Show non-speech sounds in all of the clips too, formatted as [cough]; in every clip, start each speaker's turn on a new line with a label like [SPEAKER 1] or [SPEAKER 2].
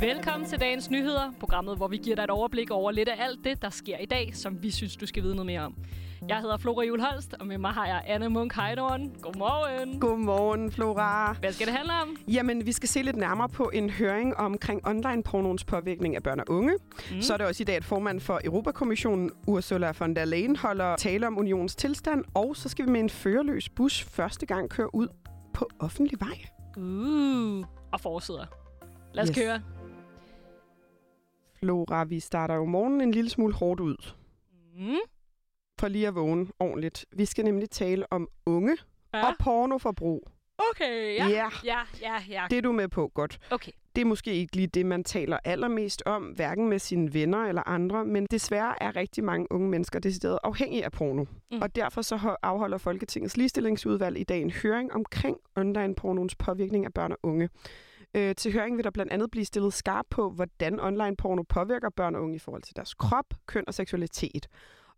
[SPEAKER 1] Velkommen til dagens nyheder, programmet, hvor vi giver dig et overblik over lidt af alt det, der sker i dag, som vi synes, du skal vide noget mere om. Jeg hedder Flora Julholst, og med mig har jeg Anne Munk Heidorn. Godmorgen.
[SPEAKER 2] Godmorgen, Flora.
[SPEAKER 1] Hvad skal det handle om?
[SPEAKER 2] Jamen, vi skal se lidt nærmere på en høring omkring online-pornoens påvirkning af børn og unge. Mm. Så er det også i dag, at formand for Europakommissionen, Ursula von der Leyen, holder tale om unionens tilstand. Og så skal vi med en førerløs bus første gang køre ud på offentlig vej.
[SPEAKER 1] Uh, og forsider. Lad os yes. køre.
[SPEAKER 2] Flora, vi starter jo morgenen en lille smule hårdt ud.
[SPEAKER 1] Mm.
[SPEAKER 2] For lige at vågne ordentligt. Vi skal nemlig tale om unge ja. og pornoforbrug.
[SPEAKER 1] Okay, ja.
[SPEAKER 2] Ja.
[SPEAKER 1] ja. ja, ja,
[SPEAKER 2] Det er du med på, godt.
[SPEAKER 1] Okay.
[SPEAKER 2] Det er måske ikke lige det, man taler allermest om, hverken med sine venner eller andre, men desværre er rigtig mange unge mennesker decideret afhængige af porno. Mm. Og derfor så afholder Folketingets ligestillingsudvalg i dag en høring omkring online-pornoens påvirkning af børn og unge. Øh, til høring vil der blandt andet blive stillet skarp på, hvordan online-porno påvirker børn og unge i forhold til deres krop, køn og seksualitet.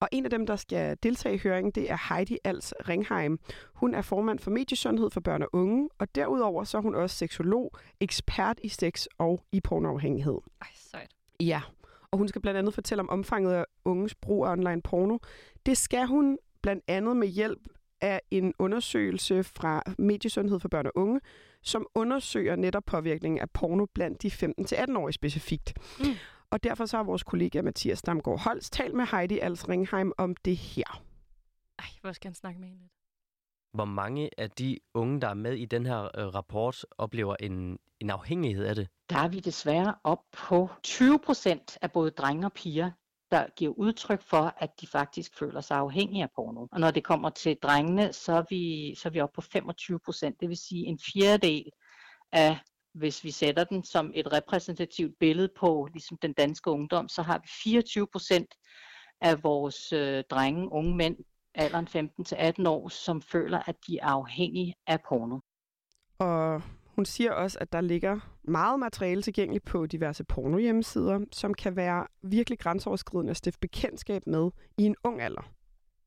[SPEAKER 2] Og en af dem, der skal deltage i høringen, det er Heidi Als Ringheim. Hun er formand for mediesundhed for børn og unge, og derudover så er hun også seksolog, ekspert i sex og i pornoafhængighed.
[SPEAKER 1] Ej, sejt.
[SPEAKER 2] Ja, og hun skal blandt andet fortælle om omfanget af unges brug af online porno. Det skal hun blandt andet med hjælp af en undersøgelse fra Mediesundhed for børn og unge, som undersøger netop påvirkningen af porno blandt de 15-18-årige specifikt. Mm. Og derfor så har vores kollega Mathias Damgaard Holst talt med Heidi Als Ringheim om det her.
[SPEAKER 1] Ej, hvor skal han snakke med hende lidt?
[SPEAKER 3] Hvor mange af de unge, der er med i den her øh, rapport, oplever en, en afhængighed af det?
[SPEAKER 4] Der er vi desværre op på 20 procent af både drenge og piger, der giver udtryk for, at de faktisk føler sig afhængige af porno. Og når det kommer til drengene, så er vi, så er vi oppe på 25 procent. Det vil sige en fjerdedel af, hvis vi sætter den som et repræsentativt billede på ligesom den danske ungdom, så har vi 24 procent af vores øh, drenge, unge mænd, alderen 15 til 18 år, som føler, at de er afhængige af porno.
[SPEAKER 2] Og hun siger også, at der ligger meget materiale tilgængeligt på diverse pornohjemmesider, som kan være virkelig grænseoverskridende at stifte bekendtskab med i en ung alder.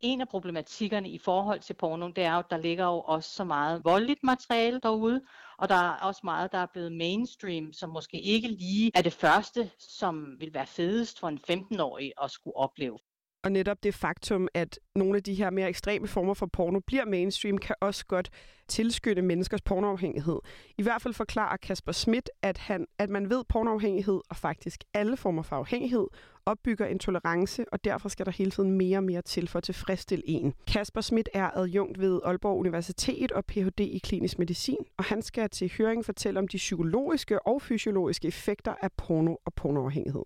[SPEAKER 4] En af problematikkerne i forhold til porno, det er jo, at der ligger jo også så meget voldeligt materiale derude, og der er også meget, der er blevet mainstream, som måske ikke lige er det første, som vil være fedest for en 15-årig at skulle opleve.
[SPEAKER 2] Og netop det faktum, at nogle af de her mere ekstreme former for porno bliver mainstream, kan også godt tilskynde menneskers pornoafhængighed. I hvert fald forklarer Kasper Schmidt, at, han, at man ved pornoafhængighed og faktisk alle former for afhængighed opbygger en tolerance, og derfor skal der hele tiden mere og mere til for at tilfredsstille en. Kasper Schmidt er adjunkt ved Aalborg Universitet og Ph.D. i klinisk medicin, og han skal til høring fortælle om de psykologiske og fysiologiske effekter af porno og pornoafhængighed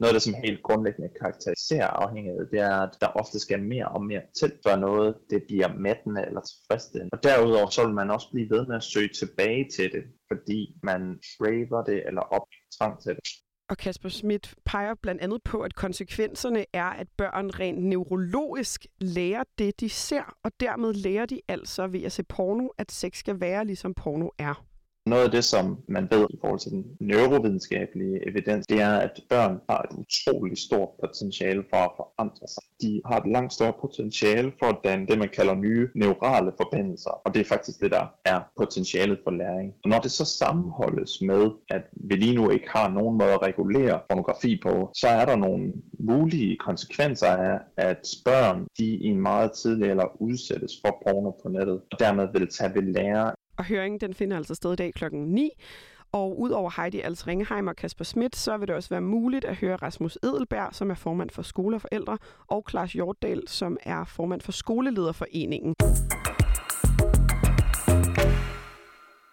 [SPEAKER 5] noget der som helt grundlæggende karakteriserer afhængighed, det er, at der ofte skal mere og mere til, før noget det bliver mættende eller tilfredsstillende. Og derudover så vil man også blive ved med at søge tilbage til det, fordi man craver det eller optrænger til det.
[SPEAKER 2] Og Kasper Schmidt peger blandt andet på, at konsekvenserne er, at børn rent neurologisk lærer det, de ser, og dermed lærer de altså ved at se porno, at sex skal være ligesom porno er.
[SPEAKER 5] Noget af det, som man ved i forhold til den neurovidenskabelige evidens, det er, at børn har et utroligt stort potentiale for at forandre sig. De har et langt større potentiale for at danne det, man kalder nye neurale forbindelser, og det er faktisk det, der er potentialet for læring. Og når det så sammenholdes med, at vi lige nu ikke har nogen måde at regulere pornografi på, så er der nogle mulige konsekvenser af, at børn de i en meget tidlig eller udsættes for porno på nettet, og dermed vil tage ved lære
[SPEAKER 2] og høringen den finder altså sted i dag klokken 9. Og udover Heidi Als Ringheim og Kasper Schmidt, så vil det også være muligt at høre Rasmus Edelberg, som er formand for Skole og Forældre, og Claus Hjortdal, som er formand for Skolelederforeningen.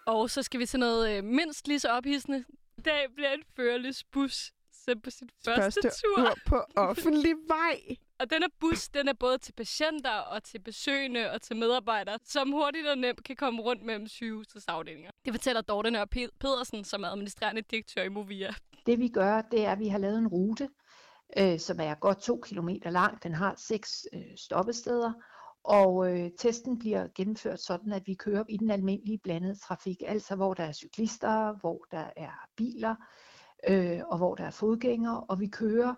[SPEAKER 1] Og så skal vi til noget øh, mindst lige så ophidsende. I dag bliver en førerløs bus sendt på sin første,
[SPEAKER 2] første
[SPEAKER 1] tur.
[SPEAKER 2] på [laughs] offentlig vej.
[SPEAKER 1] Og den her bus, den er både til patienter og til besøgende og til medarbejdere, som hurtigt og nemt kan komme rundt mellem sygehusets Det fortæller Dorte Nør Pedersen, som er administrerende direktør i Movia.
[SPEAKER 6] Det vi gør, det er, at vi har lavet en rute, øh, som er godt to kilometer lang. Den har seks øh, stoppesteder, og øh, testen bliver gennemført sådan, at vi kører i den almindelige blandede trafik, altså hvor der er cyklister, hvor der er biler, øh, og hvor der er fodgængere, og vi kører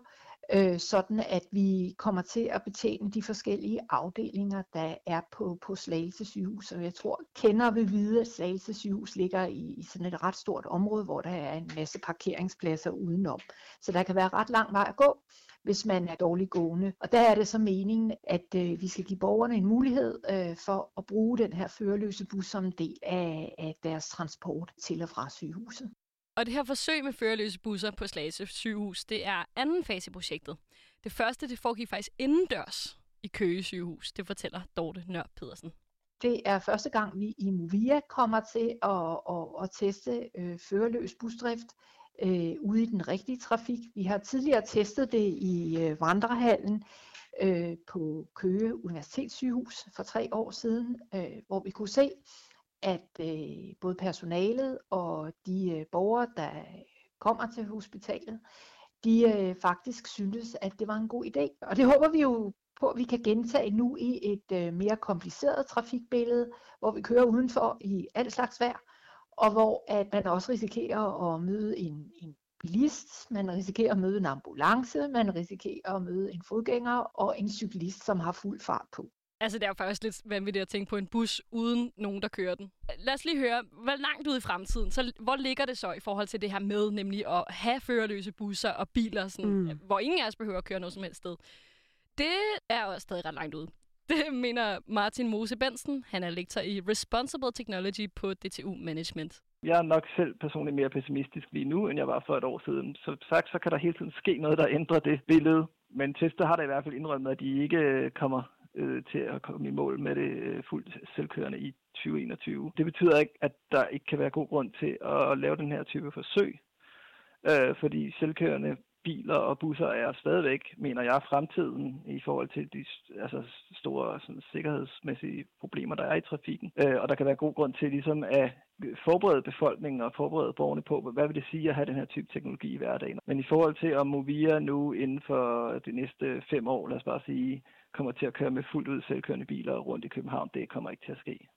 [SPEAKER 6] øh, sådan at vi kommer til at betjene de forskellige afdelinger, der er på, på Slagelse sygehus. Og jeg tror, kender vil vide, at Slagelse sygehus ligger i, i sådan et ret stort område, hvor der er en masse parkeringspladser udenom. Så der kan være ret lang vej at gå hvis man er dårligt gående. Og der er det så meningen, at øh, vi skal give borgerne en mulighed øh, for at bruge den her førerløse bus som en del af, af deres transport til og fra sygehuset.
[SPEAKER 1] Og det her forsøg med førerløse busser på Slagelse sygehus, det er anden fase i projektet. Det første, det foregik faktisk indendørs i Køge sygehus. Det fortæller Dorte Nør Pedersen.
[SPEAKER 6] Det er første gang, vi i Movia kommer til at, at, at teste øh, førerløs busdrift øh, ude i den rigtige trafik. Vi har tidligere testet det i øh, vandrehallen øh, på Køge Universitetssygehus for tre år siden, øh, hvor vi kunne se, at øh, både personalet og de øh, borgere, der øh, kommer til hospitalet, de øh, faktisk syntes, at det var en god idé. Og det håber vi jo på, at vi kan gentage nu i et øh, mere kompliceret trafikbillede, hvor vi kører udenfor i alt slags vejr, og hvor at man også risikerer at møde en, en bilist, man risikerer at møde en ambulance, man risikerer at møde en fodgænger og en cyklist, som har fuld fart på.
[SPEAKER 1] Altså, det er jo faktisk lidt vanvittigt at tænke på en bus uden nogen, der kører den. Lad os lige høre, hvor langt ud i fremtiden, så hvor ligger det så i forhold til det her med, nemlig at have førerløse busser og biler, sådan, mm. hvor ingen af os behøver at køre noget som helst sted. Det er jo stadig ret langt ud. [laughs] Det mener Martin Mose Bensen. Han er lektor i Responsible Technology på DTU Management.
[SPEAKER 7] Jeg er nok selv personligt mere pessimistisk lige nu, end jeg var for et år siden. Så sagt, så kan der hele tiden ske noget, der ændrer det billede. Men Tesla har da i hvert fald indrømmet, at de ikke kommer øh, til at komme i mål med det øh, fuldt selvkørende i 2021. Det betyder ikke, at der ikke kan være god grund til at lave den her type forsøg, øh, fordi selvkørende biler og busser er stadigvæk, mener jeg, fremtiden i forhold til de altså, store sådan, sikkerhedsmæssige problemer, der er i trafikken. Øh, og der kan være god grund til ligesom at forberede befolkningen og forberede borgerne på, hvad vil det sige at have den her type teknologi i hverdagen. Men i forhold til, om Movia nu inden for de næste fem år, lad os bare sige, kommer til at køre med fuldt ud selvkørende biler rundt i København, det kommer ikke til at ske.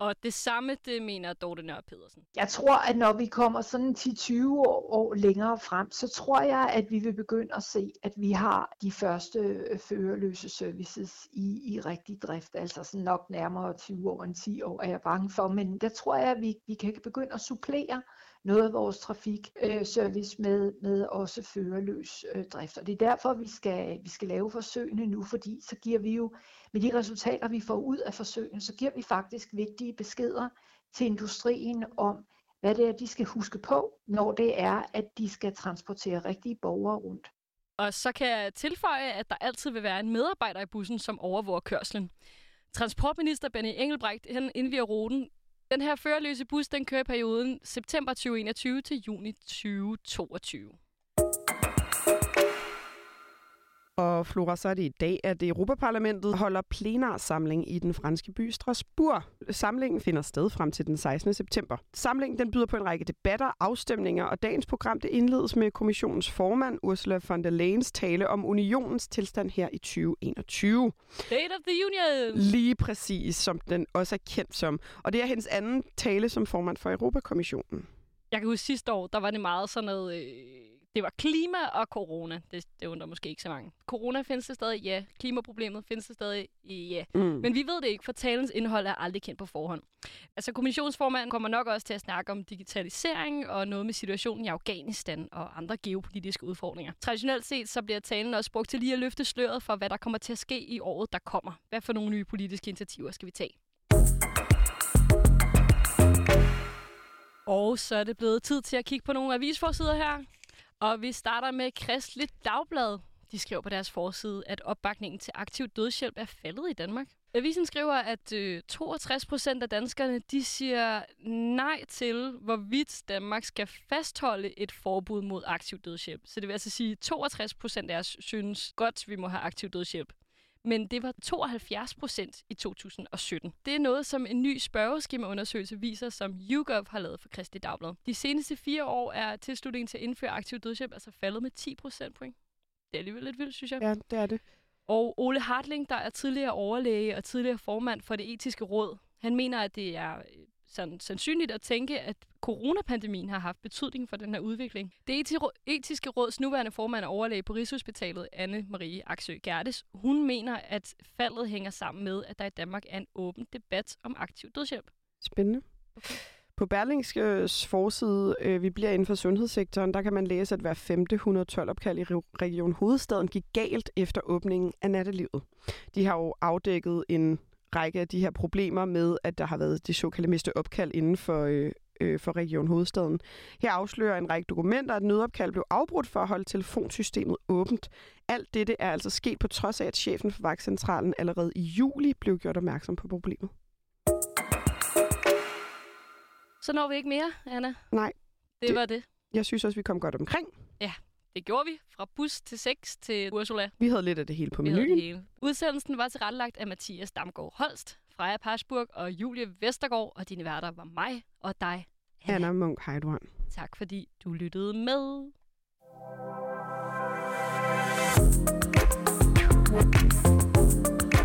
[SPEAKER 1] Og det samme, det mener Dorte Nør Pedersen.
[SPEAKER 6] Jeg tror, at når vi kommer sådan 10-20 år, år længere frem, så tror jeg, at vi vil begynde at se, at vi har de første øh, førerløse services i, i rigtig drift. Altså sådan nok nærmere 20 år end 10 år, er jeg bange for. Men der tror jeg, at vi, vi kan begynde at supplere noget af vores trafikservice øh, med, med også førerløs øh, drift. Og det er derfor, vi skal, vi skal lave forsøgene nu, fordi så giver vi jo, med de resultater, vi får ud af forsøgene, så giver vi faktisk vigtige beskeder til industrien om, hvad det er, de skal huske på, når det er, at de skal transportere rigtige borgere rundt.
[SPEAKER 1] Og så kan jeg tilføje, at der altid vil være en medarbejder i bussen, som overvåger kørslen. Transportminister Benny Engelbrecht han indviger ruten den her førerløse bus, den kører i perioden september 2021 til juni 2022.
[SPEAKER 2] Og Flora, så er det i dag, at Europaparlamentet holder plenarsamling i den franske by Strasbourg. Samlingen finder sted frem til den 16. september. Samlingen den byder på en række debatter, afstemninger, og dagens program det indledes med kommissionens formand Ursula von der Leyens tale om unionens tilstand her i 2021.
[SPEAKER 1] State of the Union!
[SPEAKER 2] Lige præcis, som den også er kendt som. Og det er hendes anden tale som formand for Europakommissionen.
[SPEAKER 1] Jeg kan huske sidste år, der var det meget sådan noget... Øh det var klima og corona. Det, det undrer måske ikke så mange. Corona findes det stadig, ja. Klimaproblemet findes det stadig, ja. Mm. Men vi ved det ikke, for talens indhold er aldrig kendt på forhånd. Altså, kommissionsformanden kommer nok også til at snakke om digitalisering og noget med situationen i Afghanistan og andre geopolitiske udfordringer. Traditionelt set så bliver talen også brugt til lige at løfte sløret for, hvad der kommer til at ske i året, der kommer. Hvad for nogle nye politiske initiativer skal vi tage? Og så er det blevet tid til at kigge på nogle avisforsider her. Og vi starter med Kristeligt Dagblad. De skriver på deres forside, at opbakningen til aktiv dødshjælp er faldet i Danmark. Avisen skriver, at øh, 62 procent af danskerne de siger nej til, hvorvidt Danmark skal fastholde et forbud mod aktiv dødshjælp. Så det vil altså sige, at 62 procent af os synes godt, vi må have aktiv dødshjælp men det var 72 procent i 2017. Det er noget, som en ny spørgeskemaundersøgelse viser, som YouGov har lavet for Kristi Dagblad. De seneste fire år er tilslutningen til at indføre aktiv dødshjælp altså faldet med 10 procent point. Det er alligevel lidt vildt, synes jeg.
[SPEAKER 2] Ja, det er det.
[SPEAKER 1] Og Ole Hartling, der er tidligere overlæge og tidligere formand for det etiske råd, han mener, at det er sådan, sandsynligt at tænke, at coronapandemien har haft betydning for den her udvikling. Det etiske råds nuværende formand og overlæge på Rigshospitalet, Anne-Marie Aksø Gerdes, hun mener, at faldet hænger sammen med, at der i Danmark er en åben debat om aktiv dødshjælp.
[SPEAKER 2] Spændende. Okay. På Berlingskes forside, øh, vi bliver inden for sundhedssektoren, der kan man læse, at hver femte 112-opkald i Region Hovedstaden gik galt efter åbningen af nattelivet. De har jo afdækket en række af de her problemer med, at der har været det såkaldte miste opkald inden for, øh, øh, for Region Hovedstaden. Her afslører en række dokumenter, at nødopkald blev afbrudt for at holde telefonsystemet åbent. Alt dette er altså sket på trods af, at chefen for vagtcentralen allerede i juli blev gjort opmærksom på problemet.
[SPEAKER 1] Så når vi ikke mere, Anna?
[SPEAKER 2] Nej.
[SPEAKER 1] Det, det var det.
[SPEAKER 2] Jeg synes også, vi kom godt omkring.
[SPEAKER 1] Ja, det gjorde vi. Fra bus til sex til Ursula.
[SPEAKER 2] Vi havde lidt af det hele på menuen. Det hele.
[SPEAKER 1] Udsendelsen var tilrettelagt af Mathias Damgaard Holst, Freja Parsburg og Julie Vestergaard, og dine værter var mig og dig,
[SPEAKER 2] Anna, Anna Munk Heidorn.
[SPEAKER 1] Tak fordi du lyttede med. thank you